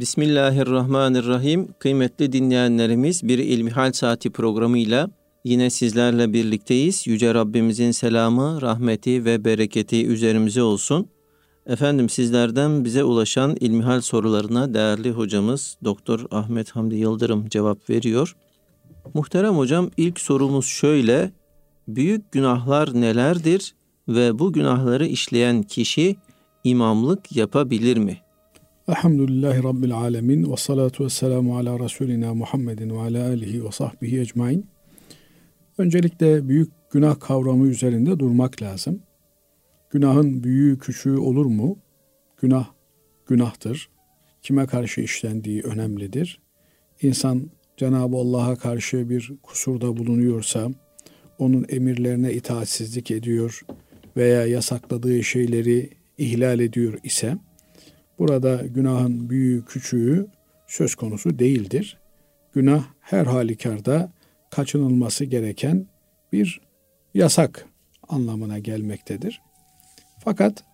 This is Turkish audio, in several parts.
Bismillahirrahmanirrahim. Kıymetli dinleyenlerimiz bir İlmihal Saati programıyla yine sizlerle birlikteyiz. Yüce Rabbimizin selamı, rahmeti ve bereketi üzerimize olsun. Efendim sizlerden bize ulaşan ilmihal sorularına değerli hocamız Doktor Ahmet Hamdi Yıldırım cevap veriyor. Muhterem hocam ilk sorumuz şöyle. Büyük günahlar nelerdir ve bu günahları işleyen kişi imamlık yapabilir mi? Elhamdülillahi Rabbil Alemin ve salatu ve selamu ala Resulina Muhammedin ve ala alihi ve sahbihi ecmain. Öncelikle büyük günah kavramı üzerinde durmak lazım. Günahın büyüğü küçüğü olur mu? Günah günahtır. Kime karşı işlendiği önemlidir. İnsan Cenab-ı Allah'a karşı bir kusurda bulunuyorsa, onun emirlerine itaatsizlik ediyor veya yasakladığı şeyleri ihlal ediyor ise, burada günahın büyüğü küçüğü söz konusu değildir. Günah her halükarda kaçınılması gereken bir yasak anlamına gelmektedir. Fakat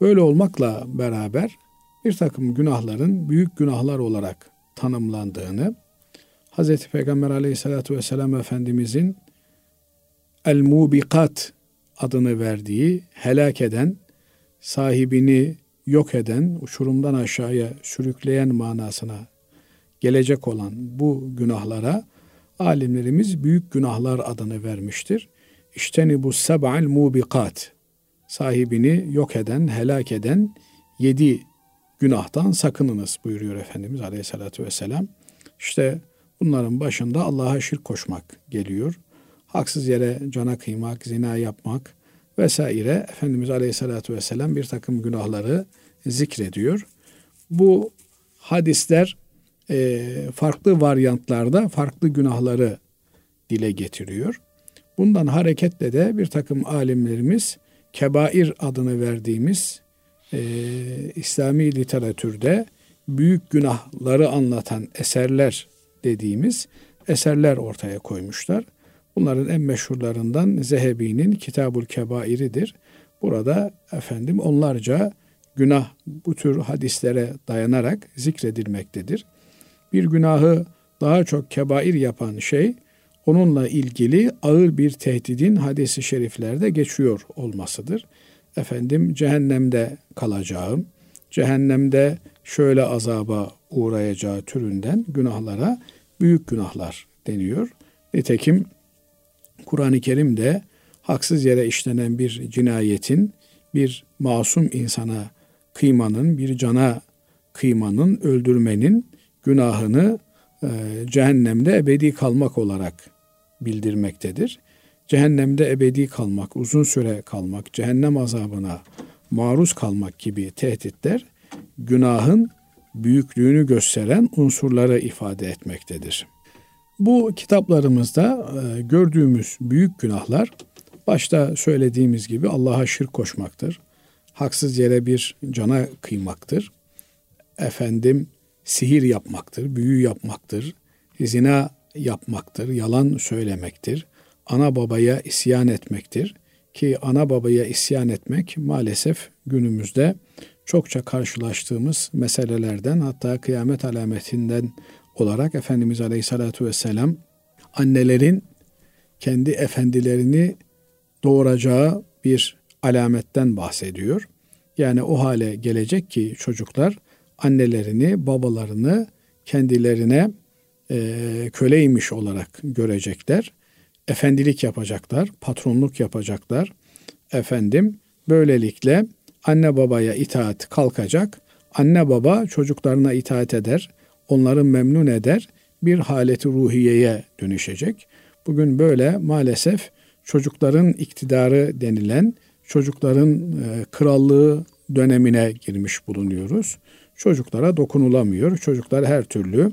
böyle olmakla beraber bir takım günahların büyük günahlar olarak tanımlandığını, Hz. Peygamber aleyhissalatü vesselam Efendimizin el-mubikat adını verdiği, helak eden, sahibini yok eden, uçurumdan aşağıya sürükleyen manasına gelecek olan bu günahlara alimlerimiz büyük günahlar adını vermiştir. İşteni bu seb'al mubikat sahibini yok eden, helak eden yedi günahtan sakınınız buyuruyor Efendimiz Aleyhisselatü Vesselam. İşte bunların başında Allah'a şirk koşmak geliyor. Haksız yere cana kıymak, zina yapmak vesaire Efendimiz Aleyhisselatü Vesselam bir takım günahları zikrediyor. Bu hadisler e, farklı varyantlarda farklı günahları dile getiriyor. Bundan hareketle de bir takım alimlerimiz kebair adını verdiğimiz e, İslami literatürde büyük günahları anlatan eserler dediğimiz eserler ortaya koymuşlar. Bunların en meşhurlarından Zehebi'nin Kitabul Kebairi'dir. Burada efendim onlarca günah bu tür hadislere dayanarak zikredilmektedir. Bir günahı daha çok kebair yapan şey onunla ilgili ağır bir tehdidin hadisi şeriflerde geçiyor olmasıdır. Efendim cehennemde kalacağım, cehennemde şöyle azaba uğrayacağı türünden günahlara büyük günahlar deniyor. Nitekim Kur'an-ı Kerim'de haksız yere işlenen bir cinayetin, bir masum insana kıymanın, bir cana kıymanın, öldürmenin günahını e, cehennemde ebedi kalmak olarak bildirmektedir. Cehennemde ebedi kalmak, uzun süre kalmak, cehennem azabına maruz kalmak gibi tehditler günahın büyüklüğünü gösteren unsurları ifade etmektedir. Bu kitaplarımızda e, gördüğümüz büyük günahlar başta söylediğimiz gibi Allah'a şirk koşmaktır. Haksız yere bir cana kıymaktır. Efendim sihir yapmaktır, büyü yapmaktır, zina yapmaktır, yalan söylemektir, ana babaya isyan etmektir ki ana babaya isyan etmek maalesef günümüzde çokça karşılaştığımız meselelerden hatta kıyamet alametinden olarak Efendimiz Aleyhisselatü Vesselam annelerin kendi efendilerini doğuracağı bir alametten bahsediyor. Yani o hale gelecek ki çocuklar annelerini, babalarını kendilerine e, köleymiş olarak görecekler. Efendilik yapacaklar, patronluk yapacaklar. Efendim böylelikle anne babaya itaat kalkacak. Anne baba çocuklarına itaat eder, onları memnun eder, bir haleti ruhiyeye dönüşecek. Bugün böyle maalesef çocukların iktidarı denilen çocukların e, krallığı dönemine girmiş bulunuyoruz. Çocuklara dokunulamıyor. Çocuklar her türlü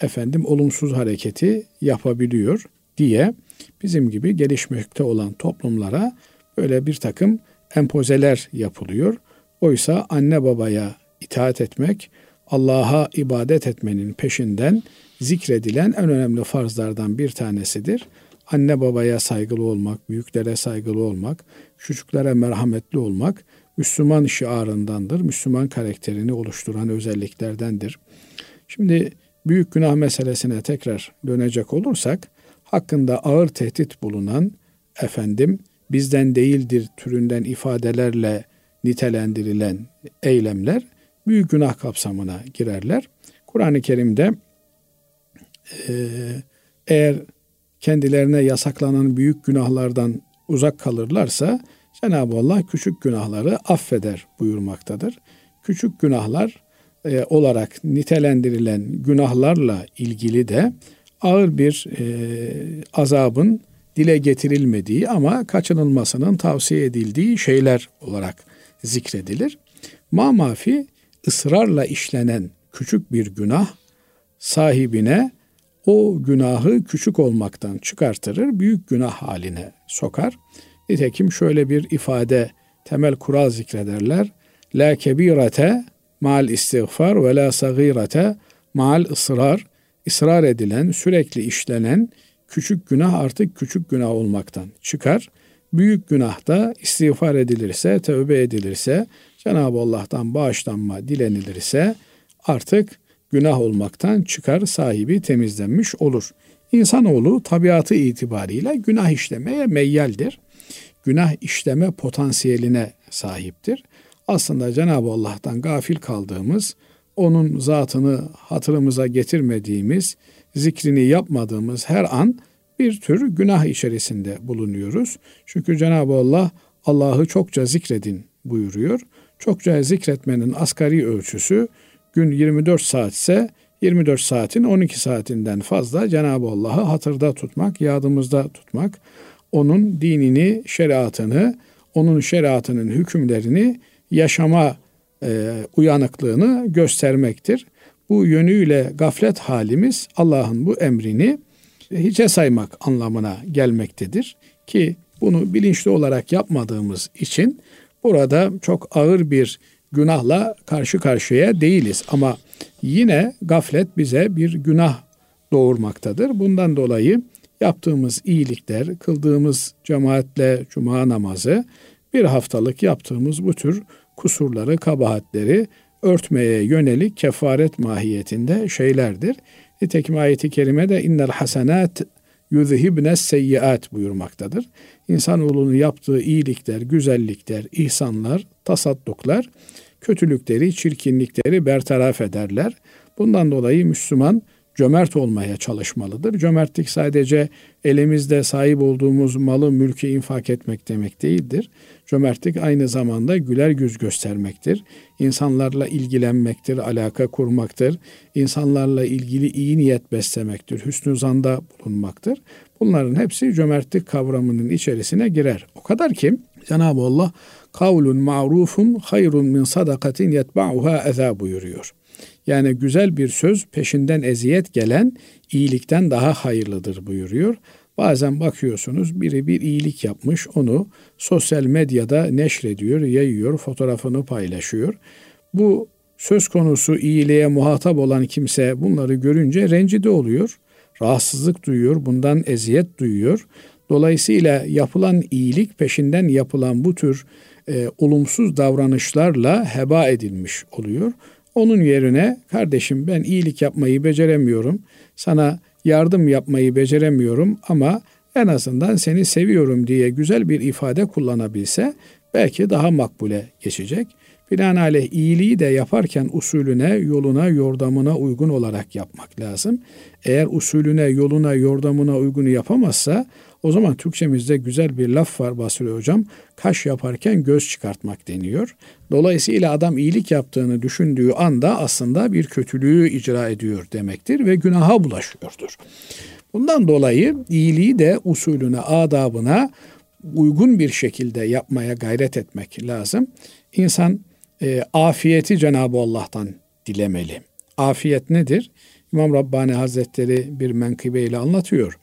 efendim olumsuz hareketi yapabiliyor diye bizim gibi gelişmekte olan toplumlara böyle bir takım empozeler yapılıyor. Oysa anne babaya itaat etmek, Allah'a ibadet etmenin peşinden zikredilen en önemli farzlardan bir tanesidir. Anne babaya saygılı olmak, büyüklere saygılı olmak, küçüklere merhametli olmak Müslüman şiarındandır. Müslüman karakterini oluşturan özelliklerdendir. Şimdi büyük günah meselesine tekrar dönecek olursak hakkında ağır tehdit bulunan efendim bizden değildir türünden ifadelerle nitelendirilen eylemler büyük günah kapsamına girerler. Kur'an-ı Kerim'de eğer kendilerine yasaklanan büyük günahlardan uzak kalırlarsa Cenab-ı Allah küçük günahları affeder buyurmaktadır. Küçük günahlar e, olarak nitelendirilen günahlarla ilgili de ağır bir e, azabın dile getirilmediği ama kaçınılmasının tavsiye edildiği şeyler olarak zikredilir. Ma mafi ısrarla işlenen küçük bir günah sahibine o günahı küçük olmaktan çıkartırır, büyük günah haline sokar. Nitekim şöyle bir ifade, temel kural zikrederler. La kebirete mal istiğfar ve la sagirete mal ısrar. ısrar edilen, sürekli işlenen küçük günah artık küçük günah olmaktan çıkar. Büyük günahta istiğfar edilirse, tövbe edilirse, Cenab-ı Allah'tan bağışlanma dilenilirse artık günah olmaktan çıkar, sahibi temizlenmiş olur. İnsanoğlu tabiatı itibariyle günah işlemeye meyyaldir. Günah işleme potansiyeline sahiptir. Aslında Cenab-ı Allah'tan gafil kaldığımız, onun zatını hatırımıza getirmediğimiz, zikrini yapmadığımız her an bir tür günah içerisinde bulunuyoruz. Çünkü Cenab-ı Allah Allah'ı çokça zikredin buyuruyor. Çokça zikretmenin asgari ölçüsü gün 24 saat ise 24 saatin 12 saatinden fazla Cenab-ı Allah'ı hatırda tutmak, yadımızda tutmak, onun dinini, şeriatını, onun şeriatının hükümlerini yaşama e, uyanıklığını göstermektir. Bu yönüyle gaflet halimiz Allah'ın bu emrini hiçe saymak anlamına gelmektedir ki bunu bilinçli olarak yapmadığımız için burada çok ağır bir günahla karşı karşıya değiliz ama yine gaflet bize bir günah doğurmaktadır. Bundan dolayı yaptığımız iyilikler, kıldığımız cemaatle cuma namazı, bir haftalık yaptığımız bu tür kusurları, kabahatleri örtmeye yönelik kefaret mahiyetinde şeylerdir. Nitekim ayeti kerimede innel hasenat yuzhibne seyyiat buyurmaktadır. İnsanoğlunun yaptığı iyilikler, güzellikler, ihsanlar, tasadduklar kötülükleri, çirkinlikleri bertaraf ederler. Bundan dolayı Müslüman cömert olmaya çalışmalıdır. Cömertlik sadece elimizde sahip olduğumuz malı, mülkü infak etmek demek değildir. Cömertlik aynı zamanda güler yüz göstermektir. İnsanlarla ilgilenmektir, alaka kurmaktır. İnsanlarla ilgili iyi niyet beslemektir, hüsnü zanda bulunmaktır. Bunların hepsi cömertlik kavramının içerisine girer. O kadar ki Cenab-ı Allah kavlun ma'rufun hayrun min sadakatin yetba'uha eza buyuruyor. Yani güzel bir söz peşinden eziyet gelen iyilikten daha hayırlıdır buyuruyor. Bazen bakıyorsunuz biri bir iyilik yapmış onu sosyal medyada neşrediyor, yayıyor, fotoğrafını paylaşıyor. Bu söz konusu iyiliğe muhatap olan kimse bunları görünce rencide oluyor, rahatsızlık duyuyor, bundan eziyet duyuyor. Dolayısıyla yapılan iyilik peşinden yapılan bu tür e, olumsuz davranışlarla heba edilmiş oluyor. Onun yerine kardeşim ben iyilik yapmayı beceremiyorum. Sana yardım yapmayı beceremiyorum ama en azından seni seviyorum diye güzel bir ifade kullanabilse belki daha makbule geçecek. Binaenaleyh iyiliği de yaparken usulüne, yoluna, yordamına uygun olarak yapmak lazım. Eğer usulüne, yoluna, yordamına uygunu yapamazsa o zaman Türkçemizde güzel bir laf var Basri Hocam. Kaş yaparken göz çıkartmak deniyor. Dolayısıyla adam iyilik yaptığını düşündüğü anda aslında bir kötülüğü icra ediyor demektir ve günaha bulaşıyordur. Bundan dolayı iyiliği de usulüne, adabına uygun bir şekilde yapmaya gayret etmek lazım. İnsan e, afiyeti Cenab-ı Allah'tan dilemeli. Afiyet nedir? İmam Rabbani Hazretleri bir menkıbeyle anlatıyor.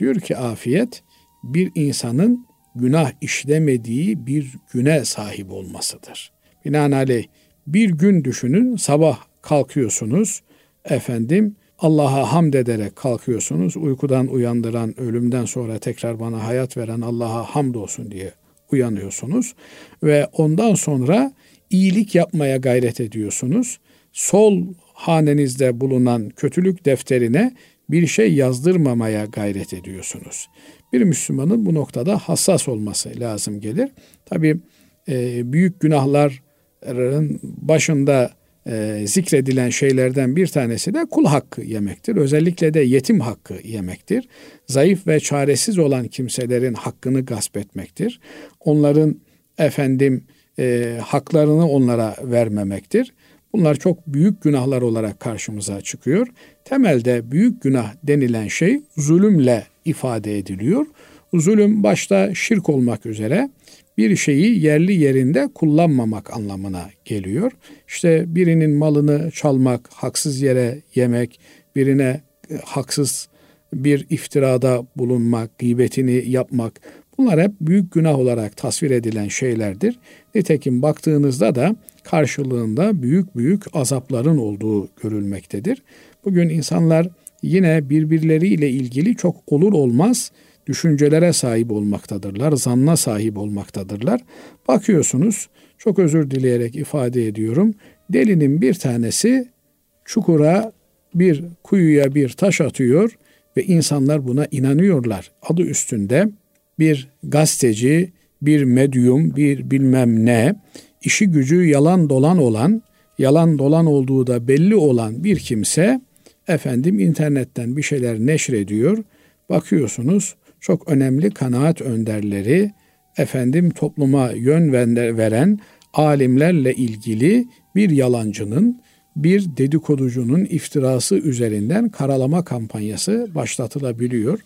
Diyor ki afiyet bir insanın günah işlemediği bir güne sahip olmasıdır. Binaenaleyh bir gün düşünün sabah kalkıyorsunuz efendim Allah'a hamd ederek kalkıyorsunuz. Uykudan uyandıran, ölümden sonra tekrar bana hayat veren Allah'a hamd olsun diye uyanıyorsunuz ve ondan sonra iyilik yapmaya gayret ediyorsunuz. Sol hanenizde bulunan kötülük defterine bir şey yazdırmamaya gayret ediyorsunuz. Bir Müslümanın bu noktada hassas olması lazım gelir. Tabi e, büyük günahların başında e, zikredilen şeylerden bir tanesi de kul hakkı yemektir. Özellikle de yetim hakkı yemektir. Zayıf ve çaresiz olan kimselerin hakkını gasp etmektir. Onların efendim e, haklarını onlara vermemektir. Bunlar çok büyük günahlar olarak karşımıza çıkıyor. Temelde büyük günah denilen şey zulümle ifade ediliyor. Zulüm başta şirk olmak üzere bir şeyi yerli yerinde kullanmamak anlamına geliyor. İşte birinin malını çalmak, haksız yere yemek, birine haksız bir iftirada bulunmak, gıybetini yapmak bunlar hep büyük günah olarak tasvir edilen şeylerdir. Nitekim baktığınızda da karşılığında büyük büyük azapların olduğu görülmektedir. Bugün insanlar yine birbirleriyle ilgili çok olur olmaz düşüncelere sahip olmaktadırlar, zanna sahip olmaktadırlar. Bakıyorsunuz, çok özür dileyerek ifade ediyorum, delinin bir tanesi çukura bir kuyuya bir taş atıyor ve insanlar buna inanıyorlar. Adı üstünde bir gazeteci, bir medyum, bir bilmem ne, işi gücü yalan dolan olan, yalan dolan olduğu da belli olan bir kimse efendim internetten bir şeyler neşrediyor. Bakıyorsunuz çok önemli kanaat önderleri, efendim topluma yön veren alimlerle ilgili bir yalancının, bir dedikoducunun iftirası üzerinden karalama kampanyası başlatılabiliyor.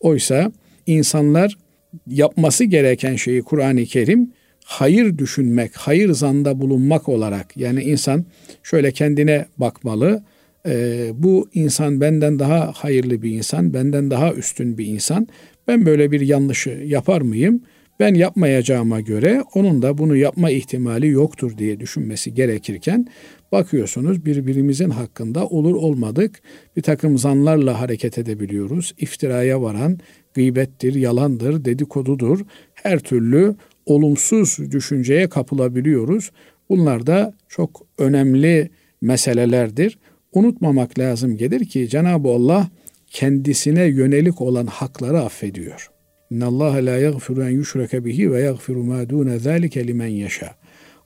Oysa insanlar yapması gereken şeyi Kur'an-ı Kerim hayır düşünmek, hayır zanda bulunmak olarak yani insan şöyle kendine bakmalı. E, bu insan benden daha hayırlı bir insan, benden daha üstün bir insan. Ben böyle bir yanlışı yapar mıyım? Ben yapmayacağıma göre onun da bunu yapma ihtimali yoktur diye düşünmesi gerekirken bakıyorsunuz birbirimizin hakkında olur olmadık bir takım zanlarla hareket edebiliyoruz. İftiraya varan gıybettir, yalandır, dedikodudur. Her türlü olumsuz düşünceye kapılabiliyoruz. Bunlar da çok önemli meselelerdir. Unutmamak lazım gelir ki Cenab-ı Allah kendisine yönelik olan hakları affediyor. İnna Allah la yaghfiru en yushraka bihi ve yaghfiru ma dun zalika limen yasha.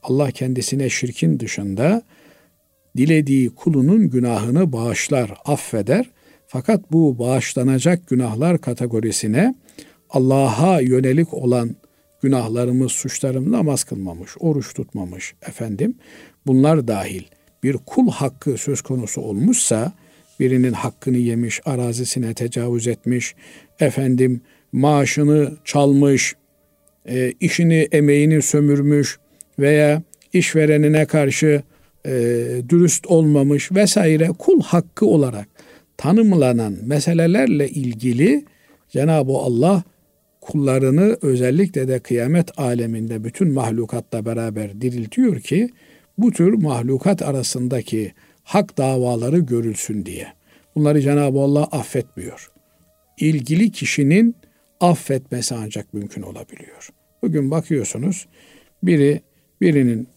Allah kendisine şirkin dışında dilediği kulunun günahını bağışlar, affeder. Fakat bu bağışlanacak günahlar kategorisine Allah'a yönelik olan günahlarımız, suçlarımız namaz kılmamış, oruç tutmamış efendim bunlar dahil bir kul hakkı söz konusu olmuşsa birinin hakkını yemiş, arazisine tecavüz etmiş, efendim maaşını çalmış, e, işini, emeğini sömürmüş veya işverenine karşı e, dürüst olmamış vesaire kul hakkı olarak tanımlanan meselelerle ilgili Cenab-ı Allah kullarını özellikle de kıyamet aleminde bütün mahlukatla beraber diriltiyor ki bu tür mahlukat arasındaki hak davaları görülsün diye. Bunları Cenab-ı Allah affetmiyor. İlgili kişinin affetmesi ancak mümkün olabiliyor. Bugün bakıyorsunuz biri birinin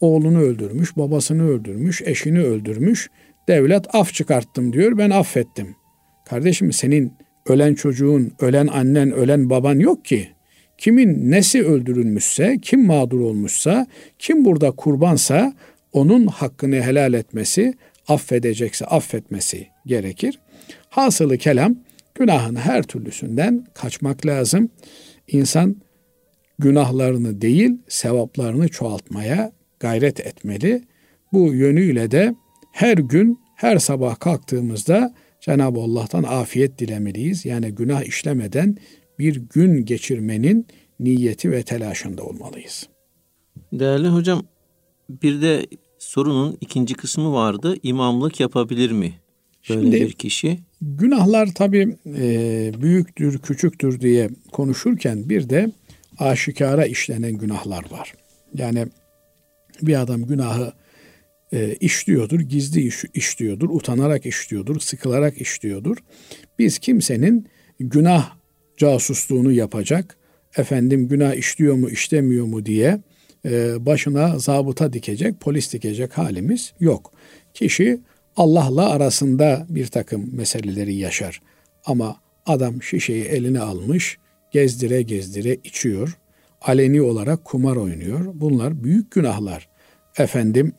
oğlunu öldürmüş, babasını öldürmüş, eşini öldürmüş. Devlet af çıkarttım diyor. Ben affettim. Kardeşim senin ölen çocuğun, ölen annen, ölen baban yok ki. Kimin nesi öldürülmüşse, kim mağdur olmuşsa, kim burada kurbansa onun hakkını helal etmesi, affedecekse affetmesi gerekir. Hasılı kelam günahın her türlüsünden kaçmak lazım. İnsan günahlarını değil sevaplarını çoğaltmaya gayret etmeli. Bu yönüyle de her gün her sabah kalktığımızda Cenab-ı Allah'tan afiyet dilemeliyiz. Yani günah işlemeden bir gün geçirmenin niyeti ve telaşında olmalıyız. Değerli hocam bir de sorunun ikinci kısmı vardı. İmamlık yapabilir mi böyle Şimdi, bir kişi? Günahlar tabii e, büyüktür, küçüktür diye konuşurken bir de aşikara işlenen günahlar var. Yani bir adam günahı e, işliyordur, gizli iş, işliyordur, utanarak işliyordur, sıkılarak işliyordur. Biz kimsenin günah casusluğunu yapacak, efendim günah işliyor mu işlemiyor mu diye e, başına zabıta dikecek, polis dikecek halimiz yok. Kişi Allah'la arasında bir takım meseleleri yaşar. Ama adam şişeyi eline almış, gezdire gezdire içiyor. Aleni olarak kumar oynuyor. Bunlar büyük günahlar. Efendim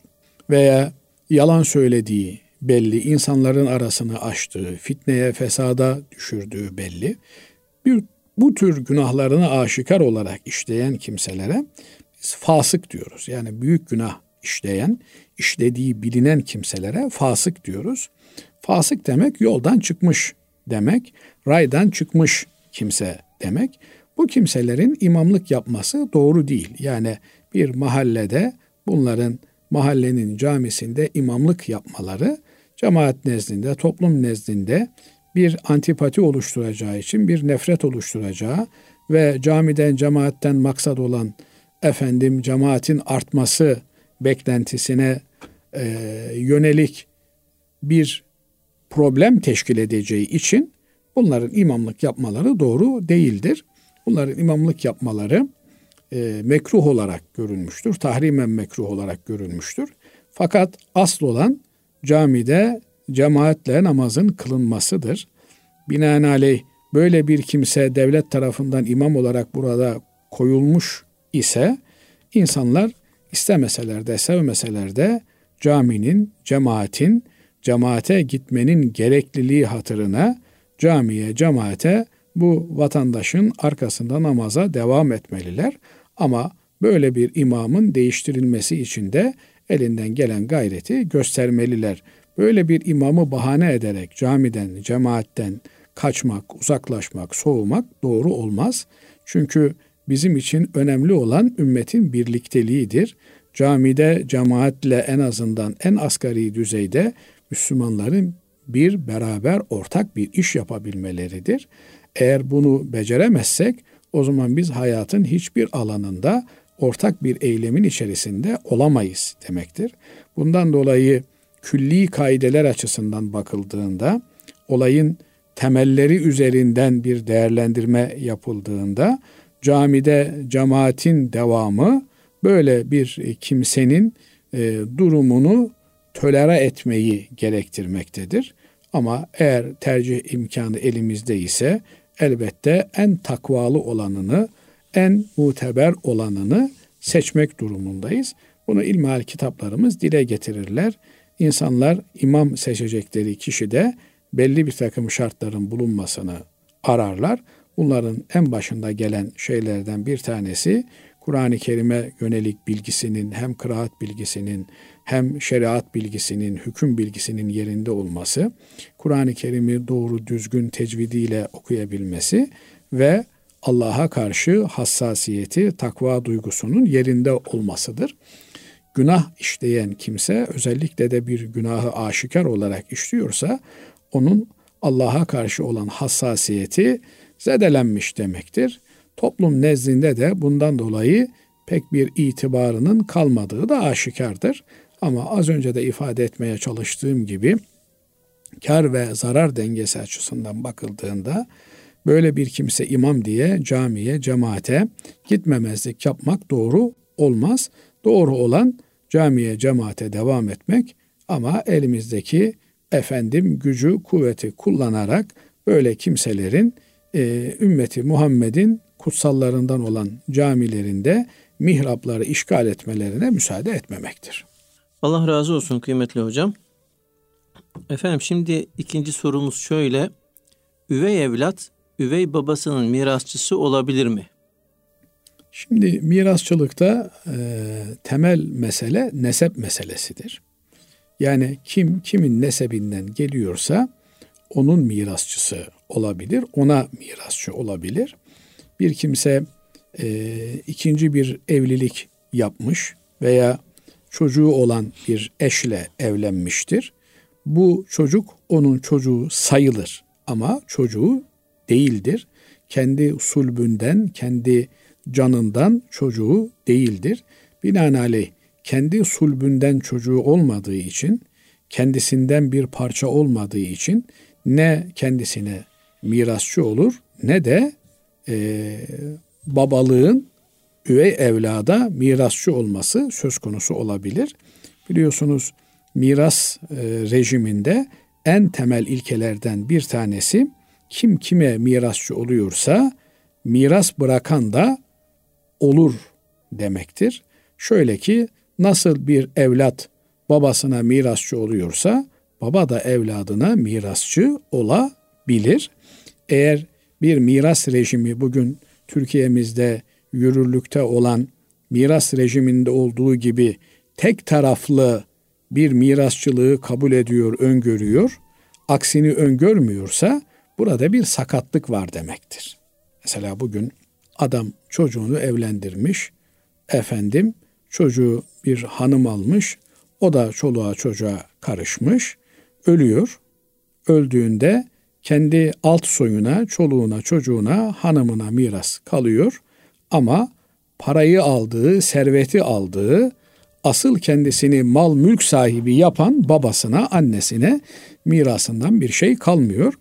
veya yalan söylediği belli, insanların arasını açtığı, fitneye, fesada düşürdüğü belli. Bir, bu tür günahlarını aşikar olarak işleyen kimselere biz fasık diyoruz. Yani büyük günah işleyen, işlediği bilinen kimselere fasık diyoruz. Fasık demek yoldan çıkmış demek, raydan çıkmış kimse demek. Bu kimselerin imamlık yapması doğru değil. Yani bir mahallede bunların mahallenin camisinde imamlık yapmaları cemaat nezdinde, toplum nezdinde bir antipati oluşturacağı için bir nefret oluşturacağı ve camiden cemaatten maksat olan efendim cemaatin artması beklentisine e, yönelik bir problem teşkil edeceği için bunların imamlık yapmaları doğru değildir. Bunların imamlık yapmaları e, mekruh olarak görülmüştür. Tahrimen mekruh olarak görülmüştür. Fakat asıl olan camide cemaatle namazın kılınmasıdır. Binaenaleyh böyle bir kimse devlet tarafından imam olarak burada koyulmuş ise insanlar istemeseler de sevmeseler de caminin, cemaatin, cemaate gitmenin gerekliliği hatırına camiye, cemaate bu vatandaşın arkasında namaza devam etmeliler. Ama böyle bir imamın değiştirilmesi için de elinden gelen gayreti göstermeliler. Böyle bir imamı bahane ederek camiden, cemaatten kaçmak, uzaklaşmak, soğumak doğru olmaz. Çünkü bizim için önemli olan ümmetin birlikteliğidir. Camide cemaatle en azından en asgari düzeyde Müslümanların bir beraber ortak bir iş yapabilmeleridir. Eğer bunu beceremezsek o zaman biz hayatın hiçbir alanında ortak bir eylemin içerisinde olamayız demektir. Bundan dolayı külli kaideler açısından bakıldığında olayın temelleri üzerinden bir değerlendirme yapıldığında camide cemaatin devamı böyle bir kimsenin e, durumunu tölere etmeyi gerektirmektedir. Ama eğer tercih imkanı elimizde ise elbette en takvalı olanını, en muteber olanını seçmek durumundayız. Bunu ilmihal kitaplarımız dile getirirler. İnsanlar imam seçecekleri kişi de belli bir takım şartların bulunmasını ararlar. Bunların en başında gelen şeylerden bir tanesi Kur'an-ı Kerim'e yönelik bilgisinin hem kıraat bilgisinin hem şeriat bilgisinin, hüküm bilgisinin yerinde olması, Kur'an-ı Kerim'i doğru düzgün tecvidiyle okuyabilmesi ve Allah'a karşı hassasiyeti, takva duygusunun yerinde olmasıdır. Günah işleyen kimse özellikle de bir günahı aşikar olarak işliyorsa onun Allah'a karşı olan hassasiyeti zedelenmiş demektir. Toplum nezdinde de bundan dolayı pek bir itibarının kalmadığı da aşikardır. Ama az önce de ifade etmeye çalıştığım gibi kar ve zarar dengesi açısından bakıldığında böyle bir kimse imam diye camiye, cemaate gitmemezlik yapmak doğru olmaz. Doğru olan camiye, cemaate devam etmek ama elimizdeki efendim gücü, kuvveti kullanarak böyle kimselerin e, ümmeti Muhammed'in kutsallarından olan camilerinde mihrapları işgal etmelerine müsaade etmemektir. Allah razı olsun kıymetli hocam. Efendim şimdi ikinci sorumuz şöyle. Üvey evlat üvey babasının mirasçısı olabilir mi? Şimdi mirasçılıkta e, temel mesele nesep meselesidir. Yani kim kimin nesebinden geliyorsa onun mirasçısı olabilir, ona mirasçı olabilir. Bir kimse e, ikinci bir evlilik yapmış veya çocuğu olan bir eşle evlenmiştir. Bu çocuk onun çocuğu sayılır ama çocuğu değildir. Kendi sulbünden, kendi canından çocuğu değildir. Binaenaleyh kendi sulbünden çocuğu olmadığı için, kendisinden bir parça olmadığı için ne kendisine mirasçı olur ne de e, babalığın üvey evlada mirasçı olması söz konusu olabilir. Biliyorsunuz miras e, rejiminde en temel ilkelerden bir tanesi kim kime mirasçı oluyorsa miras bırakan da olur demektir. Şöyle ki nasıl bir evlat babasına mirasçı oluyorsa baba da evladına mirasçı olabilir. Eğer bir miras rejimi bugün Türkiye'mizde yürürlükte olan miras rejiminde olduğu gibi tek taraflı bir mirasçılığı kabul ediyor, öngörüyor, aksini öngörmüyorsa burada bir sakatlık var demektir. Mesela bugün adam çocuğunu evlendirmiş, efendim çocuğu bir hanım almış, o da çoluğa çocuğa karışmış, ölüyor. Öldüğünde kendi alt soyuna, çoluğuna, çocuğuna, hanımına miras kalıyor. Ama parayı aldığı, serveti aldığı, asıl kendisini mal mülk sahibi yapan babasına, annesine mirasından bir şey kalmıyor.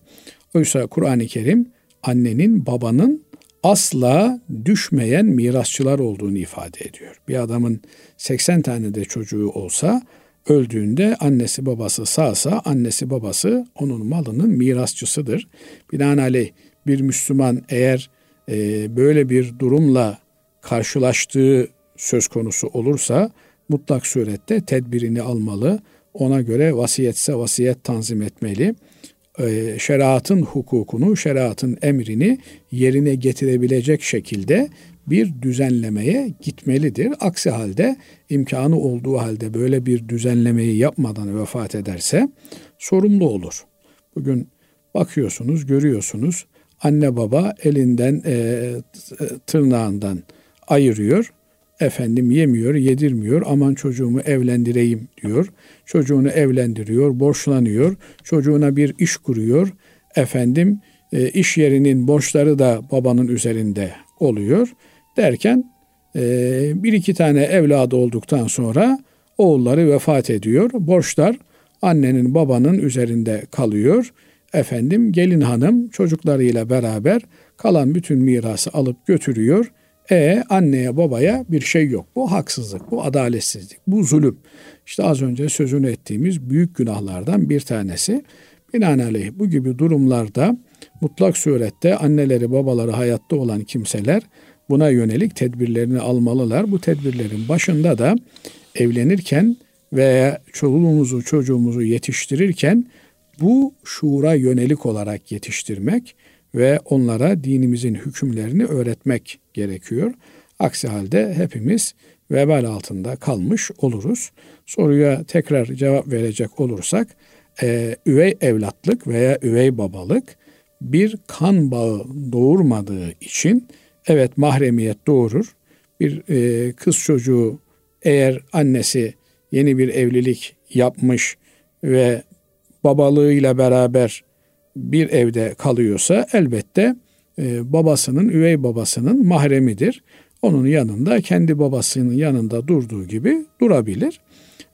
Oysa Kur'an-ı Kerim annenin, babanın asla düşmeyen mirasçılar olduğunu ifade ediyor. Bir adamın 80 tane de çocuğu olsa öldüğünde annesi babası sağsa annesi babası onun malının mirasçısıdır. Binaenaleyh bir Müslüman eğer e, böyle bir durumla karşılaştığı söz konusu olursa mutlak surette tedbirini almalı. Ona göre vasiyetse vasiyet tanzim etmeli. E, şeriatın hukukunu, şeriatın emrini yerine getirebilecek şekilde bir düzenlemeye gitmelidir. Aksi halde imkanı olduğu halde böyle bir düzenlemeyi yapmadan vefat ederse sorumlu olur. Bugün bakıyorsunuz, görüyorsunuz anne baba elinden e, tırnağından ayırıyor. Efendim yemiyor, yedirmiyor. Aman çocuğumu evlendireyim diyor. Çocuğunu evlendiriyor, borçlanıyor. Çocuğuna bir iş kuruyor. Efendim e, iş yerinin borçları da babanın üzerinde oluyor. Derken e, bir iki tane evladı olduktan sonra oğulları vefat ediyor. Borçlar annenin babanın üzerinde kalıyor. Efendim gelin hanım çocuklarıyla beraber kalan bütün mirası alıp götürüyor. E anneye babaya bir şey yok. Bu haksızlık, bu adaletsizlik, bu zulüm. İşte az önce sözünü ettiğimiz büyük günahlardan bir tanesi. Binaenaleyh bu gibi durumlarda mutlak surette anneleri babaları hayatta olan kimseler buna yönelik tedbirlerini almalılar. Bu tedbirlerin başında da evlenirken veya çoluğumuzu çocuğumuzu yetiştirirken bu şuura yönelik olarak yetiştirmek ve onlara dinimizin hükümlerini öğretmek gerekiyor. Aksi halde hepimiz vebal altında kalmış oluruz. Soruya tekrar cevap verecek olursak, e, üvey evlatlık veya üvey babalık bir kan bağı doğurmadığı için evet mahremiyet doğurur. Bir e, kız çocuğu eğer annesi yeni bir evlilik yapmış ve babalığıyla beraber bir evde kalıyorsa elbette e, babasının, üvey babasının mahremidir. Onun yanında kendi babasının yanında durduğu gibi durabilir.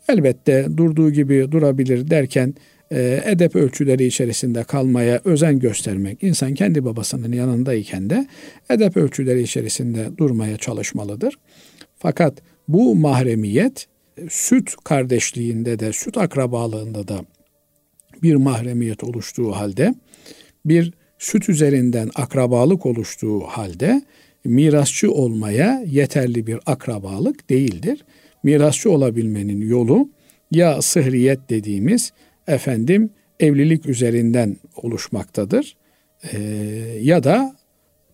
Elbette durduğu gibi durabilir derken e, edep ölçüleri içerisinde kalmaya özen göstermek, insan kendi babasının yanındayken de edep ölçüleri içerisinde durmaya çalışmalıdır. Fakat bu mahremiyet süt kardeşliğinde de, süt akrabalığında da bir mahremiyet oluştuğu halde, bir süt üzerinden akrabalık oluştuğu halde mirasçı olmaya yeterli bir akrabalık değildir. Mirasçı olabilmenin yolu ya sıhriyet dediğimiz efendim evlilik üzerinden oluşmaktadır. E, ya da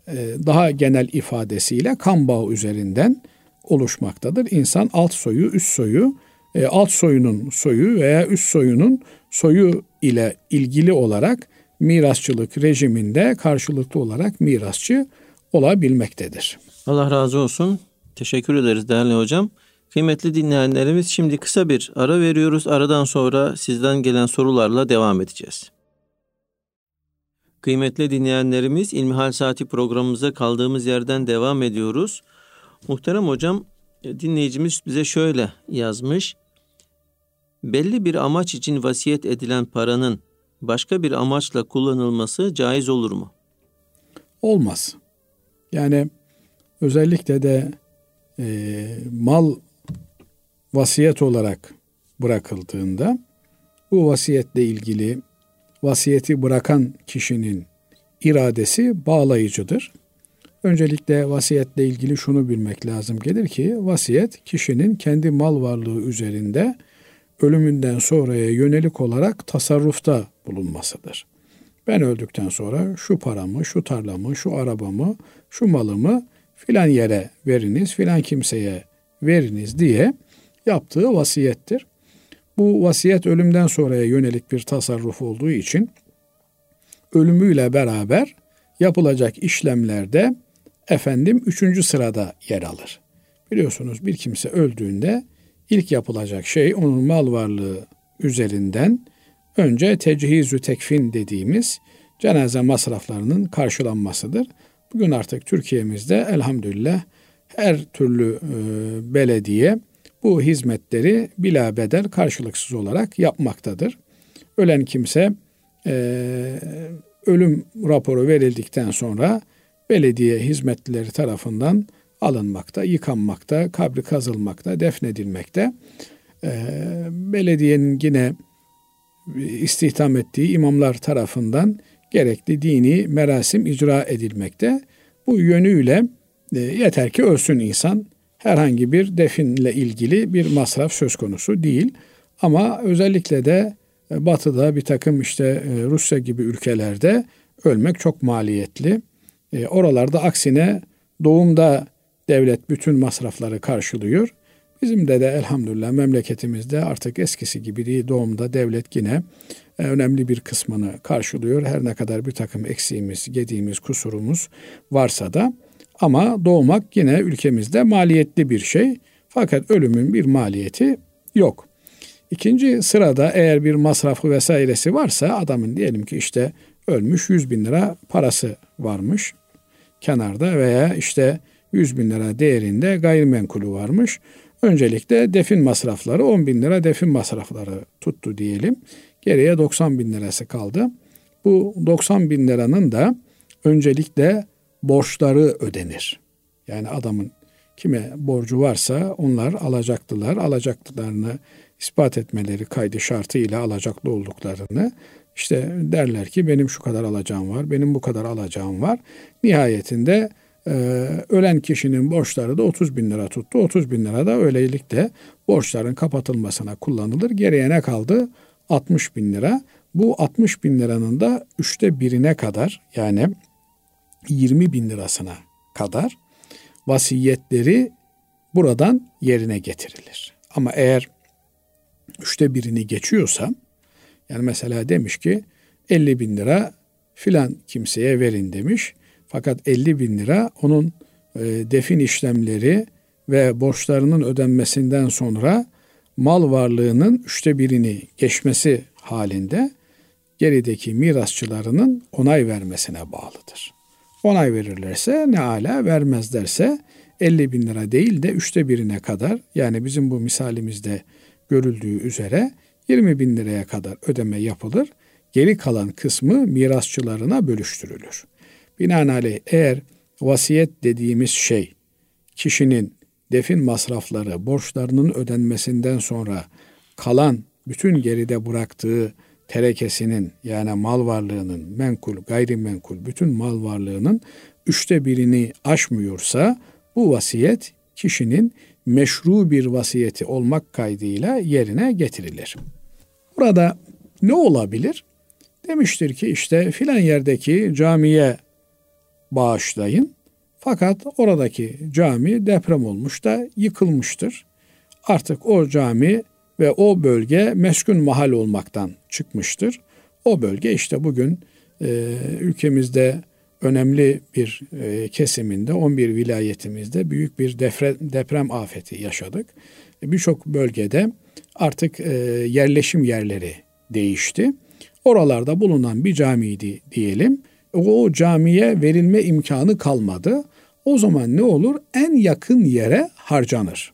e, daha genel ifadesiyle kan bağı üzerinden oluşmaktadır. İnsan alt soyu, üst soyu, e, alt soyunun soyu veya üst soyunun soyu ile ilgili olarak mirasçılık rejiminde karşılıklı olarak mirasçı olabilmektedir. Allah razı olsun. Teşekkür ederiz değerli hocam. Kıymetli dinleyenlerimiz şimdi kısa bir ara veriyoruz. Aradan sonra sizden gelen sorularla devam edeceğiz. Kıymetli dinleyenlerimiz İlmihal Saati programımıza kaldığımız yerden devam ediyoruz. Muhterem hocam dinleyicimiz bize şöyle yazmış. Belli bir amaç için vasiyet edilen paranın başka bir amaçla kullanılması caiz olur mu? Olmaz. Yani özellikle de e, mal vasiyet olarak bırakıldığında bu vasiyetle ilgili vasiyeti bırakan kişinin iradesi bağlayıcıdır. Öncelikle vasiyetle ilgili şunu bilmek lazım gelir ki vasiyet kişinin kendi mal varlığı üzerinde ölümünden sonraya yönelik olarak tasarrufta bulunmasıdır. Ben öldükten sonra şu paramı, şu tarlamı, şu arabamı, şu malımı filan yere veriniz, filan kimseye veriniz diye yaptığı vasiyettir. Bu vasiyet ölümden sonraya yönelik bir tasarruf olduğu için ölümüyle beraber yapılacak işlemlerde efendim üçüncü sırada yer alır. Biliyorsunuz bir kimse öldüğünde ilk yapılacak şey onun mal varlığı üzerinden önce tecihizü tekfin dediğimiz cenaze masraflarının karşılanmasıdır. Bugün artık Türkiye'mizde elhamdülillah her türlü e, belediye bu hizmetleri bila bedel karşılıksız olarak yapmaktadır. Ölen kimse e, ölüm raporu verildikten sonra belediye hizmetlileri tarafından alınmakta, yıkanmakta, kabri kazılmakta, defnedilmekte. E, belediyenin yine istihdam ettiği imamlar tarafından gerekli dini merasim icra edilmekte. Bu yönüyle e, yeter ki ölsün insan herhangi bir definle ilgili bir masraf söz konusu değil. Ama özellikle de e, batıda bir takım işte e, Rusya gibi ülkelerde ölmek çok maliyetli. Oralarda aksine doğumda devlet bütün masrafları karşılıyor. Bizim de de elhamdülillah memleketimizde artık eskisi gibi değil doğumda devlet yine önemli bir kısmını karşılıyor. Her ne kadar bir takım eksiğimiz, gediğimiz, kusurumuz varsa da ama doğmak yine ülkemizde maliyetli bir şey. Fakat ölümün bir maliyeti yok. İkinci sırada eğer bir masrafı vesairesi varsa adamın diyelim ki işte ölmüş 100 bin lira parası varmış kenarda veya işte 100 bin lira değerinde gayrimenkulü varmış. Öncelikle defin masrafları 10 bin lira defin masrafları tuttu diyelim. Geriye 90 bin lirası kaldı. Bu 90 bin liranın da öncelikle borçları ödenir. Yani adamın kime borcu varsa onlar alacaklılar, alacaklılarını ispat etmeleri kaydı şartıyla alacaklı olduklarını işte derler ki benim şu kadar alacağım var, benim bu kadar alacağım var. Nihayetinde e, ölen kişinin borçları da 30 bin lira tuttu. 30 bin lira da öylelikle borçların kapatılmasına kullanılır. Geriye ne kaldı? 60 bin lira. Bu 60 bin liranın da üçte birine kadar yani 20 bin lirasına kadar vasiyetleri buradan yerine getirilir. Ama eğer üçte birini geçiyorsa yani mesela demiş ki 50 bin lira filan kimseye verin demiş. Fakat 50 bin lira onun e, defin işlemleri ve borçlarının ödenmesinden sonra mal varlığının üçte birini geçmesi halinde gerideki mirasçılarının onay vermesine bağlıdır. Onay verirlerse ne ala vermezlerse 50 bin lira değil de üçte birine kadar yani bizim bu misalimizde görüldüğü üzere 20 bin liraya kadar ödeme yapılır. Geri kalan kısmı mirasçılarına bölüştürülür. Binaenaleyh eğer vasiyet dediğimiz şey kişinin defin masrafları, borçlarının ödenmesinden sonra kalan bütün geride bıraktığı terekesinin yani mal varlığının menkul, gayrimenkul bütün mal varlığının üçte birini aşmıyorsa bu vasiyet kişinin meşru bir vasiyeti olmak kaydıyla yerine getirilir. Burada ne olabilir? Demiştir ki işte filan yerdeki camiye bağışlayın. Fakat oradaki cami deprem olmuş da yıkılmıştır. Artık o cami ve o bölge meskun mahal olmaktan çıkmıştır. O bölge işte bugün e, ülkemizde önemli bir e, kesiminde 11 vilayetimizde büyük bir deprem, deprem afeti yaşadık. E, Birçok bölgede artık e, yerleşim yerleri değişti. Oralarda bulunan bir camiydi diyelim. O camiye verilme imkanı kalmadı. O zaman ne olur? En yakın yere harcanır.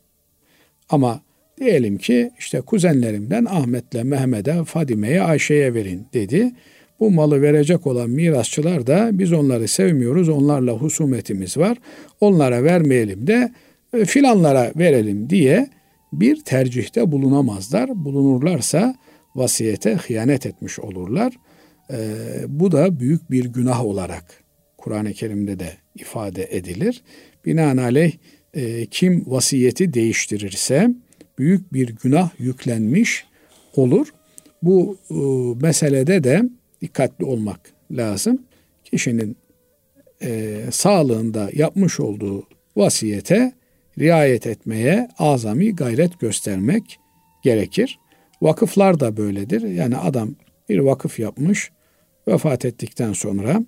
Ama Diyelim ki işte kuzenlerimden Ahmet'le Mehmet'e, Fadime'ye, Ayşe'ye verin dedi. Bu malı verecek olan mirasçılar da biz onları sevmiyoruz, onlarla husumetimiz var, onlara vermeyelim de e, filanlara verelim diye bir tercihte bulunamazlar. Bulunurlarsa vasiyete hıyanet etmiş olurlar. Ee, bu da büyük bir günah olarak Kur'an-ı Kerim'de de ifade edilir. Binaenaleyh e, kim vasiyeti değiştirirse büyük bir günah yüklenmiş olur. Bu e, meselede de dikkatli olmak lazım. Kişinin e, sağlığında yapmış olduğu vasiyete riayet etmeye azami gayret göstermek gerekir. Vakıflar da böyledir. Yani adam bir vakıf yapmış, vefat ettikten sonra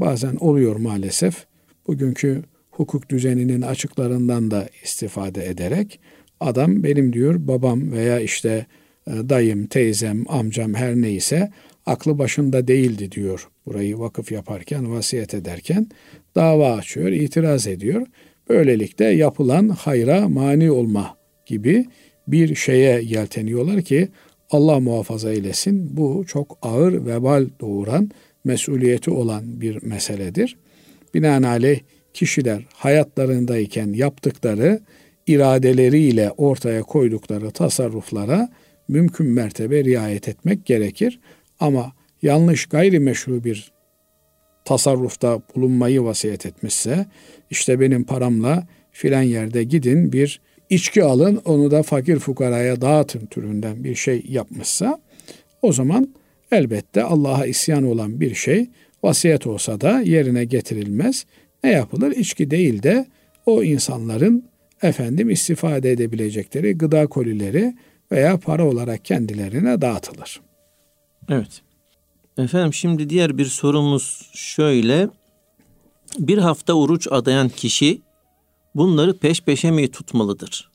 bazen oluyor maalesef. Bugünkü hukuk düzeninin açıklarından da istifade ederek adam benim diyor babam veya işte e, dayım, teyzem, amcam her neyse aklı başında değildi diyor. Burayı vakıf yaparken, vasiyet ederken dava açıyor, itiraz ediyor. Böylelikle yapılan hayra mani olma gibi bir şeye yelteniyorlar ki Allah muhafaza eylesin. Bu çok ağır vebal doğuran, mesuliyeti olan bir meseledir. Binaenaleyh kişiler hayatlarındayken yaptıkları iradeleriyle ortaya koydukları tasarruflara mümkün mertebe riayet etmek gerekir. Ama yanlış gayrimeşru bir tasarrufta bulunmayı vasiyet etmişse işte benim paramla filan yerde gidin bir içki alın onu da fakir fukaraya dağıtın türünden bir şey yapmışsa o zaman elbette Allah'a isyan olan bir şey vasiyet olsa da yerine getirilmez. Ne yapılır? İçki değil de o insanların efendim istifade edebilecekleri gıda kolileri veya para olarak kendilerine dağıtılır. Evet. Efendim şimdi diğer bir sorumuz şöyle. Bir hafta oruç adayan kişi bunları peş peşe mi tutmalıdır?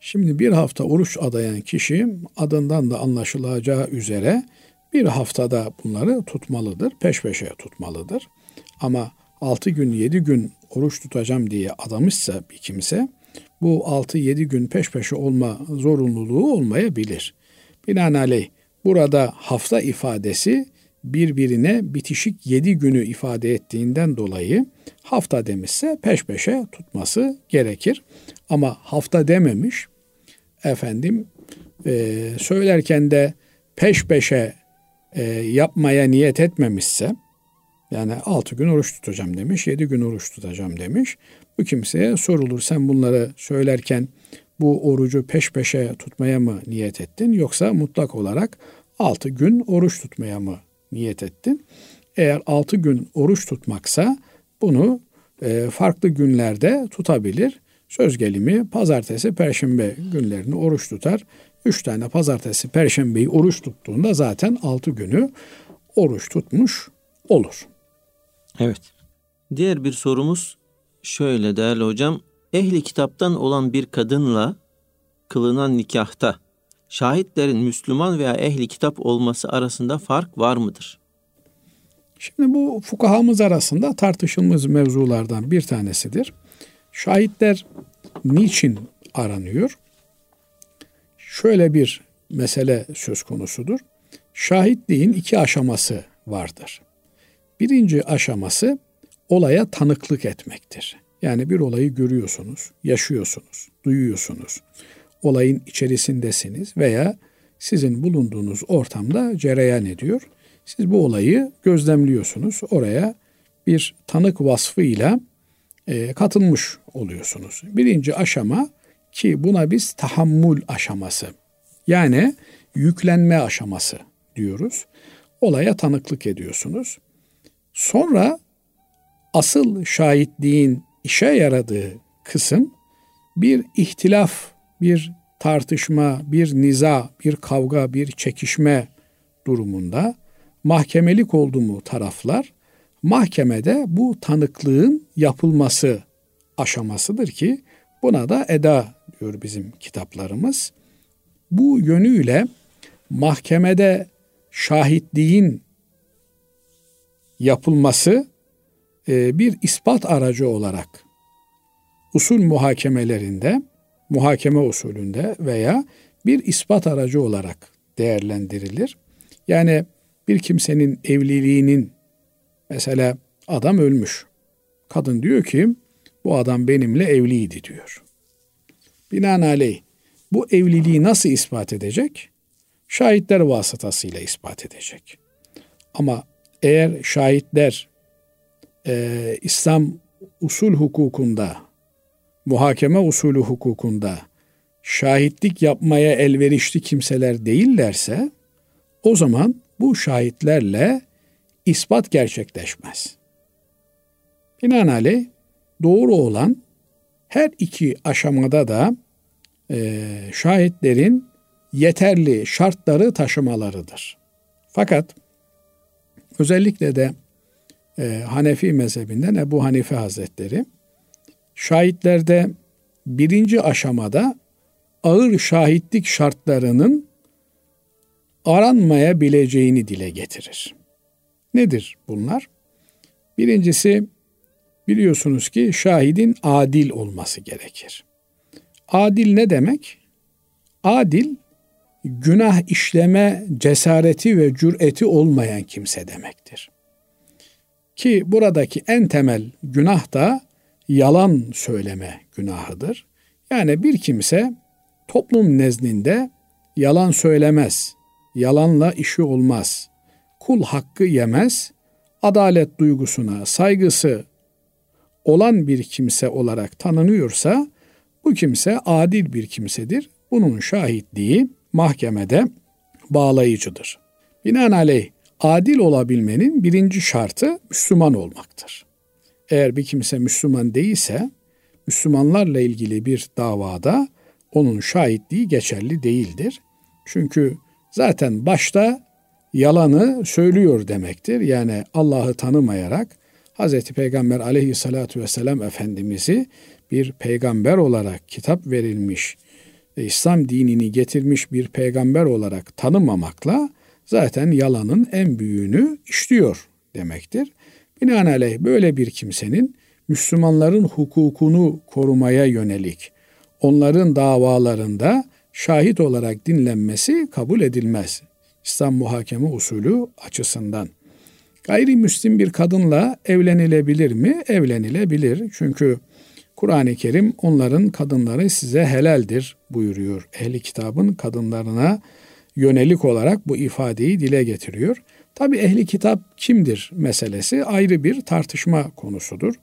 Şimdi bir hafta oruç adayan kişi adından da anlaşılacağı üzere bir haftada bunları tutmalıdır, peş peşe tutmalıdır. Ama 6 gün 7 gün oruç tutacağım diye adamışsa bir kimse bu 6-7 gün peş peşe olma zorunluluğu olmayabilir. Binaenaleyh burada hafta ifadesi birbirine bitişik 7 günü ifade ettiğinden dolayı hafta demişse peş peşe tutması gerekir. Ama hafta dememiş efendim e, söylerken de peş peşe e, yapmaya niyet etmemişse yani 6 gün oruç tutacağım demiş, 7 gün oruç tutacağım demiş. Bu kimseye sorulur sen bunları söylerken bu orucu peş peşe tutmaya mı niyet ettin yoksa mutlak olarak 6 gün oruç tutmaya mı niyet ettin? Eğer 6 gün oruç tutmaksa bunu e, farklı günlerde tutabilir. Söz gelimi pazartesi, perşembe günlerini oruç tutar. Üç tane pazartesi, perşembeyi oruç tuttuğunda zaten altı günü oruç tutmuş olur. Evet. Diğer bir sorumuz şöyle değerli hocam. Ehli kitaptan olan bir kadınla kılınan nikahta şahitlerin Müslüman veya ehli kitap olması arasında fark var mıdır? Şimdi bu fukahamız arasında tartışılmaz mevzulardan bir tanesidir. Şahitler niçin aranıyor? Şöyle bir mesele söz konusudur. Şahitliğin iki aşaması vardır. Birinci aşaması olaya tanıklık etmektir. Yani bir olayı görüyorsunuz, yaşıyorsunuz, duyuyorsunuz. Olayın içerisindesiniz veya sizin bulunduğunuz ortamda cereyan ediyor. Siz bu olayı gözlemliyorsunuz. Oraya bir tanık vasfıyla e, katılmış oluyorsunuz. Birinci aşama ki buna biz tahammül aşaması yani yüklenme aşaması diyoruz. Olaya tanıklık ediyorsunuz. Sonra asıl şahitliğin işe yaradığı kısım bir ihtilaf, bir tartışma, bir niza, bir kavga, bir çekişme durumunda mahkemelik oldu mu taraflar mahkemede bu tanıklığın yapılması aşamasıdır ki buna da eda diyor bizim kitaplarımız. Bu yönüyle mahkemede şahitliğin yapılması e, bir ispat aracı olarak usul muhakemelerinde, muhakeme usulünde veya bir ispat aracı olarak değerlendirilir. Yani bir kimsenin evliliğinin mesela adam ölmüş. Kadın diyor ki bu adam benimle evliydi diyor. Binaenaleyh bu evliliği nasıl ispat edecek? Şahitler vasıtasıyla ispat edecek. Ama eğer şahitler e, İslam usul hukukunda, muhakeme usulü hukukunda şahitlik yapmaya elverişli kimseler değillerse o zaman bu şahitlerle ispat gerçekleşmez. Binaenaleyh doğru olan her iki aşamada da e, şahitlerin yeterli şartları taşımalarıdır. Fakat özellikle de e, Hanefi mezhebinden Ebu Hanife Hazretleri şahitlerde birinci aşamada ağır şahitlik şartlarının aranmayabileceğini dile getirir. Nedir bunlar? Birincisi biliyorsunuz ki şahidin adil olması gerekir. Adil ne demek? Adil günah işleme cesareti ve cüreti olmayan kimse demektir. Ki buradaki en temel günah da yalan söyleme günahıdır. Yani bir kimse toplum nezdinde yalan söylemez, yalanla işi olmaz, kul hakkı yemez, adalet duygusuna saygısı olan bir kimse olarak tanınıyorsa bu kimse adil bir kimsedir. Bunun şahitliği mahkemede bağlayıcıdır. Binaenaleyh adil olabilmenin birinci şartı Müslüman olmaktır. Eğer bir kimse Müslüman değilse Müslümanlarla ilgili bir davada onun şahitliği geçerli değildir. Çünkü zaten başta yalanı söylüyor demektir. Yani Allah'ı tanımayarak Hz. Peygamber aleyhissalatu vesselam Efendimiz'i bir peygamber olarak kitap verilmiş, İslam dinini getirmiş bir peygamber olarak tanımamakla zaten yalanın en büyüğünü işliyor demektir. Binaenaleyh böyle bir kimsenin Müslümanların hukukunu korumaya yönelik onların davalarında şahit olarak dinlenmesi kabul edilmez. İslam muhakeme usulü açısından. Gayrimüslim bir kadınla evlenilebilir mi? Evlenilebilir. Çünkü Kur'an-ı Kerim onların kadınları size helaldir buyuruyor. Ehli kitabın kadınlarına yönelik olarak bu ifadeyi dile getiriyor. Tabi ehli kitap kimdir meselesi ayrı bir tartışma konusudur.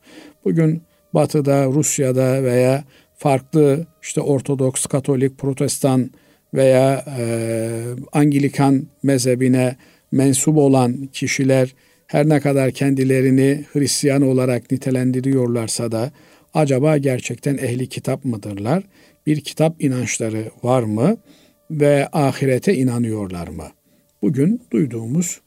Bugün Batı'da, Rusya'da veya farklı işte Ortodoks, Katolik, Protestan veya e, Anglikan mezhebine mensup olan kişiler her ne kadar kendilerini Hristiyan olarak nitelendiriyorlarsa da acaba gerçekten ehli kitap mıdırlar? Bir kitap inançları var mı? Ve ahirete inanıyorlar mı? Bugün duyduğumuz,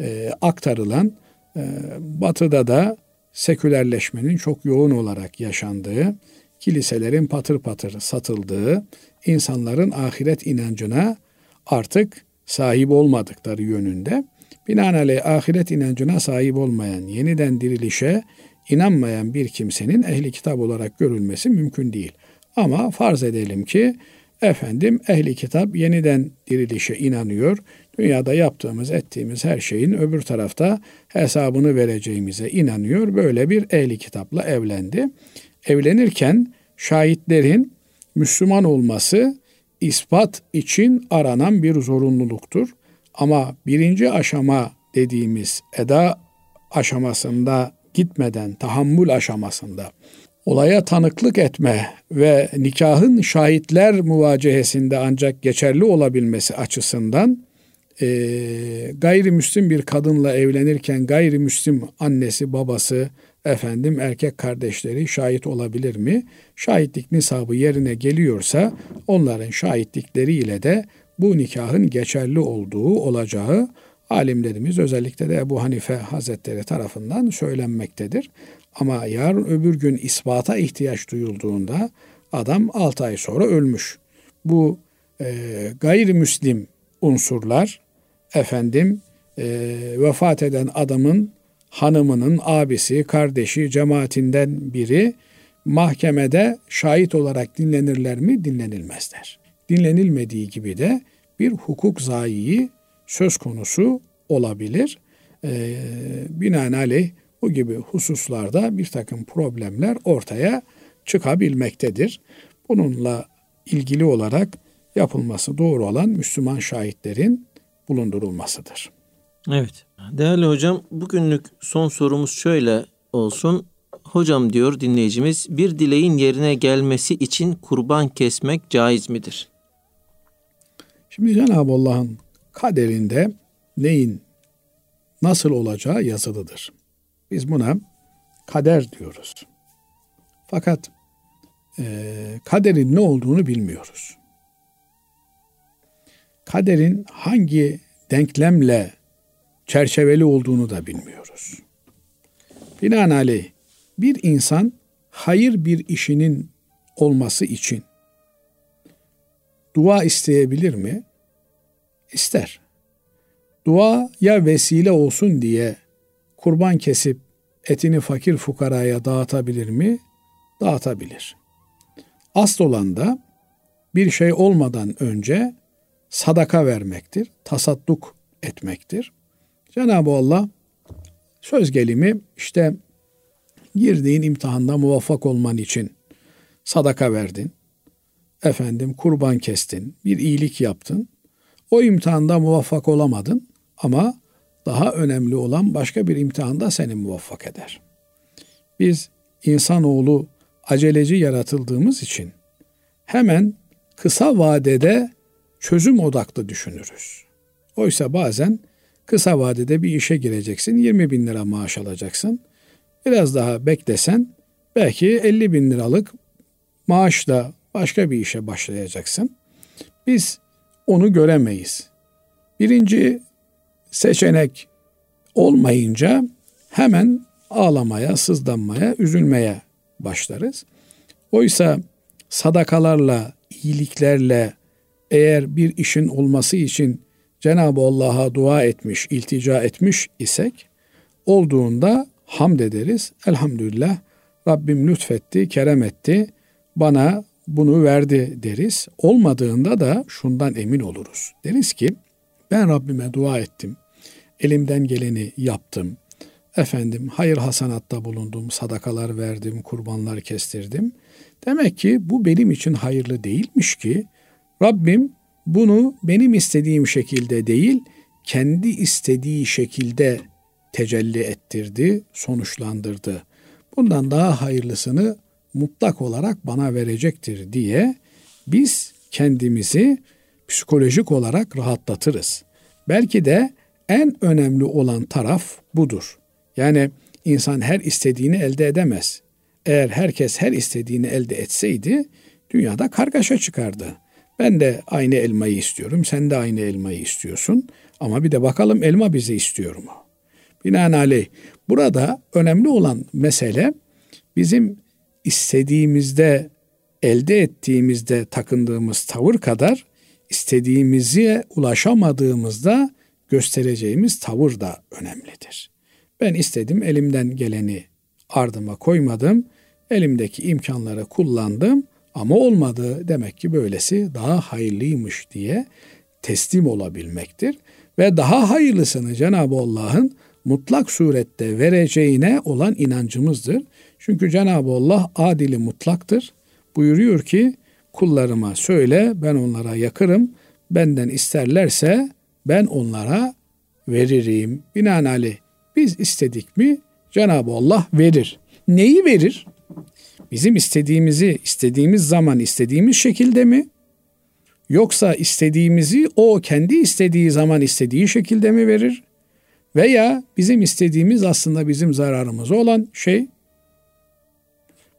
e, aktarılan e, batıda da sekülerleşmenin çok yoğun olarak yaşandığı, kiliselerin patır patır satıldığı, insanların ahiret inancına artık sahip olmadıkları yönünde. Binaenaleyh ahiret inancına sahip olmayan, yeniden dirilişe inanmayan bir kimsenin ehli kitap olarak görülmesi mümkün değil. Ama farz edelim ki efendim ehli kitap yeniden dirilişe inanıyor. Dünyada yaptığımız, ettiğimiz her şeyin öbür tarafta hesabını vereceğimize inanıyor. Böyle bir ehli kitapla evlendi. Evlenirken şahitlerin Müslüman olması ispat için aranan bir zorunluluktur. Ama birinci aşama dediğimiz eda aşamasında gitmeden tahammül aşamasında olaya tanıklık etme ve nikahın şahitler muvacehesinde ancak geçerli olabilmesi açısından e, gayrimüslim bir kadınla evlenirken gayrimüslim annesi, babası, efendim erkek kardeşleri şahit olabilir mi? Şahitlik nisabı yerine geliyorsa onların şahitlikleriyle de bu nikahın geçerli olduğu olacağı alimlerimiz özellikle de Ebu Hanife Hazretleri tarafından söylenmektedir. Ama yarın öbür gün ispata ihtiyaç duyulduğunda adam 6 ay sonra ölmüş. Bu e, gayrimüslim unsurlar efendim e, vefat eden adamın hanımının abisi, kardeşi, cemaatinden biri mahkemede şahit olarak dinlenirler mi? Dinlenilmezler. Dinlenilmediği gibi de bir hukuk zayiyi söz konusu olabilir. E, binaenaleyh bu gibi hususlarda bir takım problemler ortaya çıkabilmektedir. Bununla ilgili olarak yapılması doğru olan Müslüman şahitlerin bulundurulmasıdır. Evet. Değerli hocam bugünlük son sorumuz şöyle olsun. Hocam diyor dinleyicimiz bir dileğin yerine gelmesi için kurban kesmek caiz midir? Şimdi Cenab-ı Allah'ın kaderinde neyin nasıl olacağı yazılıdır. Biz buna kader diyoruz. Fakat e, kaderin ne olduğunu bilmiyoruz. Kaderin hangi denklemle çerçeveli olduğunu da bilmiyoruz. Binaenaleyh bir insan hayır bir işinin olması için dua isteyebilir mi? İster. Dua ya vesile olsun diye kurban kesip etini fakir fukaraya dağıtabilir mi? Dağıtabilir. Asıl olan da bir şey olmadan önce sadaka vermektir, tasadduk etmektir. Cenab-ı Allah söz gelimi işte girdiğin imtihanda muvaffak olman için sadaka verdin. Efendim kurban kestin, bir iyilik yaptın. O imtihanda muvaffak olamadın ama daha önemli olan başka bir imtihanda seni muvaffak eder. Biz insanoğlu aceleci yaratıldığımız için hemen kısa vadede çözüm odaklı düşünürüz. Oysa bazen kısa vadede bir işe gireceksin, 20 bin lira maaş alacaksın. Biraz daha beklesen belki 50 bin liralık maaşla başka bir işe başlayacaksın. Biz onu göremeyiz. Birinci seçenek olmayınca hemen ağlamaya, sızlanmaya, üzülmeye başlarız. Oysa sadakalarla, iyiliklerle eğer bir işin olması için Cenab-ı Allah'a dua etmiş, iltica etmiş isek olduğunda hamd ederiz. Elhamdülillah Rabbim lütfetti, kerem etti, bana bunu verdi deriz. Olmadığında da şundan emin oluruz. Deriz ki ben Rabbime dua ettim. Elimden geleni yaptım. Efendim hayır hasanatta bulundum, sadakalar verdim, kurbanlar kestirdim. Demek ki bu benim için hayırlı değilmiş ki Rabbim bunu benim istediğim şekilde değil, kendi istediği şekilde tecelli ettirdi, sonuçlandırdı. Bundan daha hayırlısını mutlak olarak bana verecektir diye biz kendimizi psikolojik olarak rahatlatırız. Belki de en önemli olan taraf budur. Yani insan her istediğini elde edemez. Eğer herkes her istediğini elde etseydi dünyada kargaşa çıkardı. Ben de aynı elmayı istiyorum, sen de aynı elmayı istiyorsun. Ama bir de bakalım elma bizi istiyor mu? Binaenaleyh burada önemli olan mesele bizim istediğimizde, elde ettiğimizde takındığımız tavır kadar istediğimize ulaşamadığımızda göstereceğimiz tavır da önemlidir. Ben istedim, elimden geleni ardıma koymadım, elimdeki imkanları kullandım ama olmadı demek ki böylesi daha hayırlıymış diye teslim olabilmektir. Ve daha hayırlısını Cenab-ı Allah'ın mutlak surette vereceğine olan inancımızdır. Çünkü Cenab-ı Allah adili mutlaktır. Buyuruyor ki kullarıma söyle ben onlara yakırım. Benden isterlerse ben onlara veririm. Binaenaleyh biz istedik mi Cenab-ı Allah verir. Neyi verir? Bizim istediğimizi istediğimiz zaman istediğimiz şekilde mi? Yoksa istediğimizi o kendi istediği zaman istediği şekilde mi verir? Veya bizim istediğimiz aslında bizim zararımıza olan şey.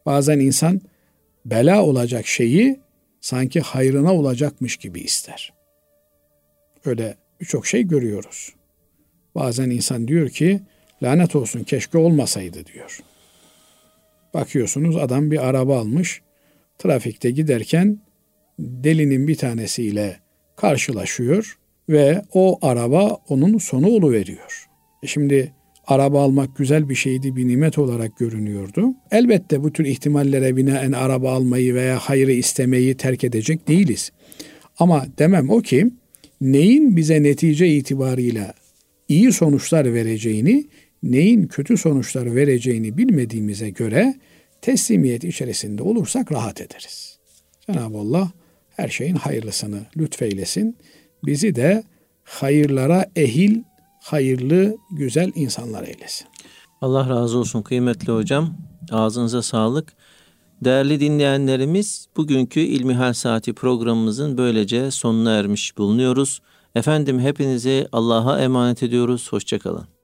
Bazen insan bela olacak şeyi sanki hayrına olacakmış gibi ister. Öyle birçok şey görüyoruz. Bazen insan diyor ki lanet olsun keşke olmasaydı diyor. Bakıyorsunuz adam bir araba almış. Trafikte giderken delinin bir tanesiyle karşılaşıyor ve o araba onun sonu veriyor. E şimdi araba almak güzel bir şeydi, bir nimet olarak görünüyordu. Elbette bu tür ihtimallere binaen araba almayı veya hayrı istemeyi terk edecek değiliz. Ama demem o ki neyin bize netice itibarıyla iyi sonuçlar vereceğini, neyin kötü sonuçlar vereceğini bilmediğimize göre teslimiyet içerisinde olursak rahat ederiz. Cenab-ı Allah her şeyin hayırlısını lütfeylesin. Bizi de hayırlara ehil, hayırlı, güzel insanlar eylesin. Allah razı olsun kıymetli hocam. Ağzınıza sağlık. Değerli dinleyenlerimiz, bugünkü İlmihal Saati programımızın böylece sonuna ermiş bulunuyoruz. Efendim hepinizi Allah'a emanet ediyoruz. Hoşçakalın.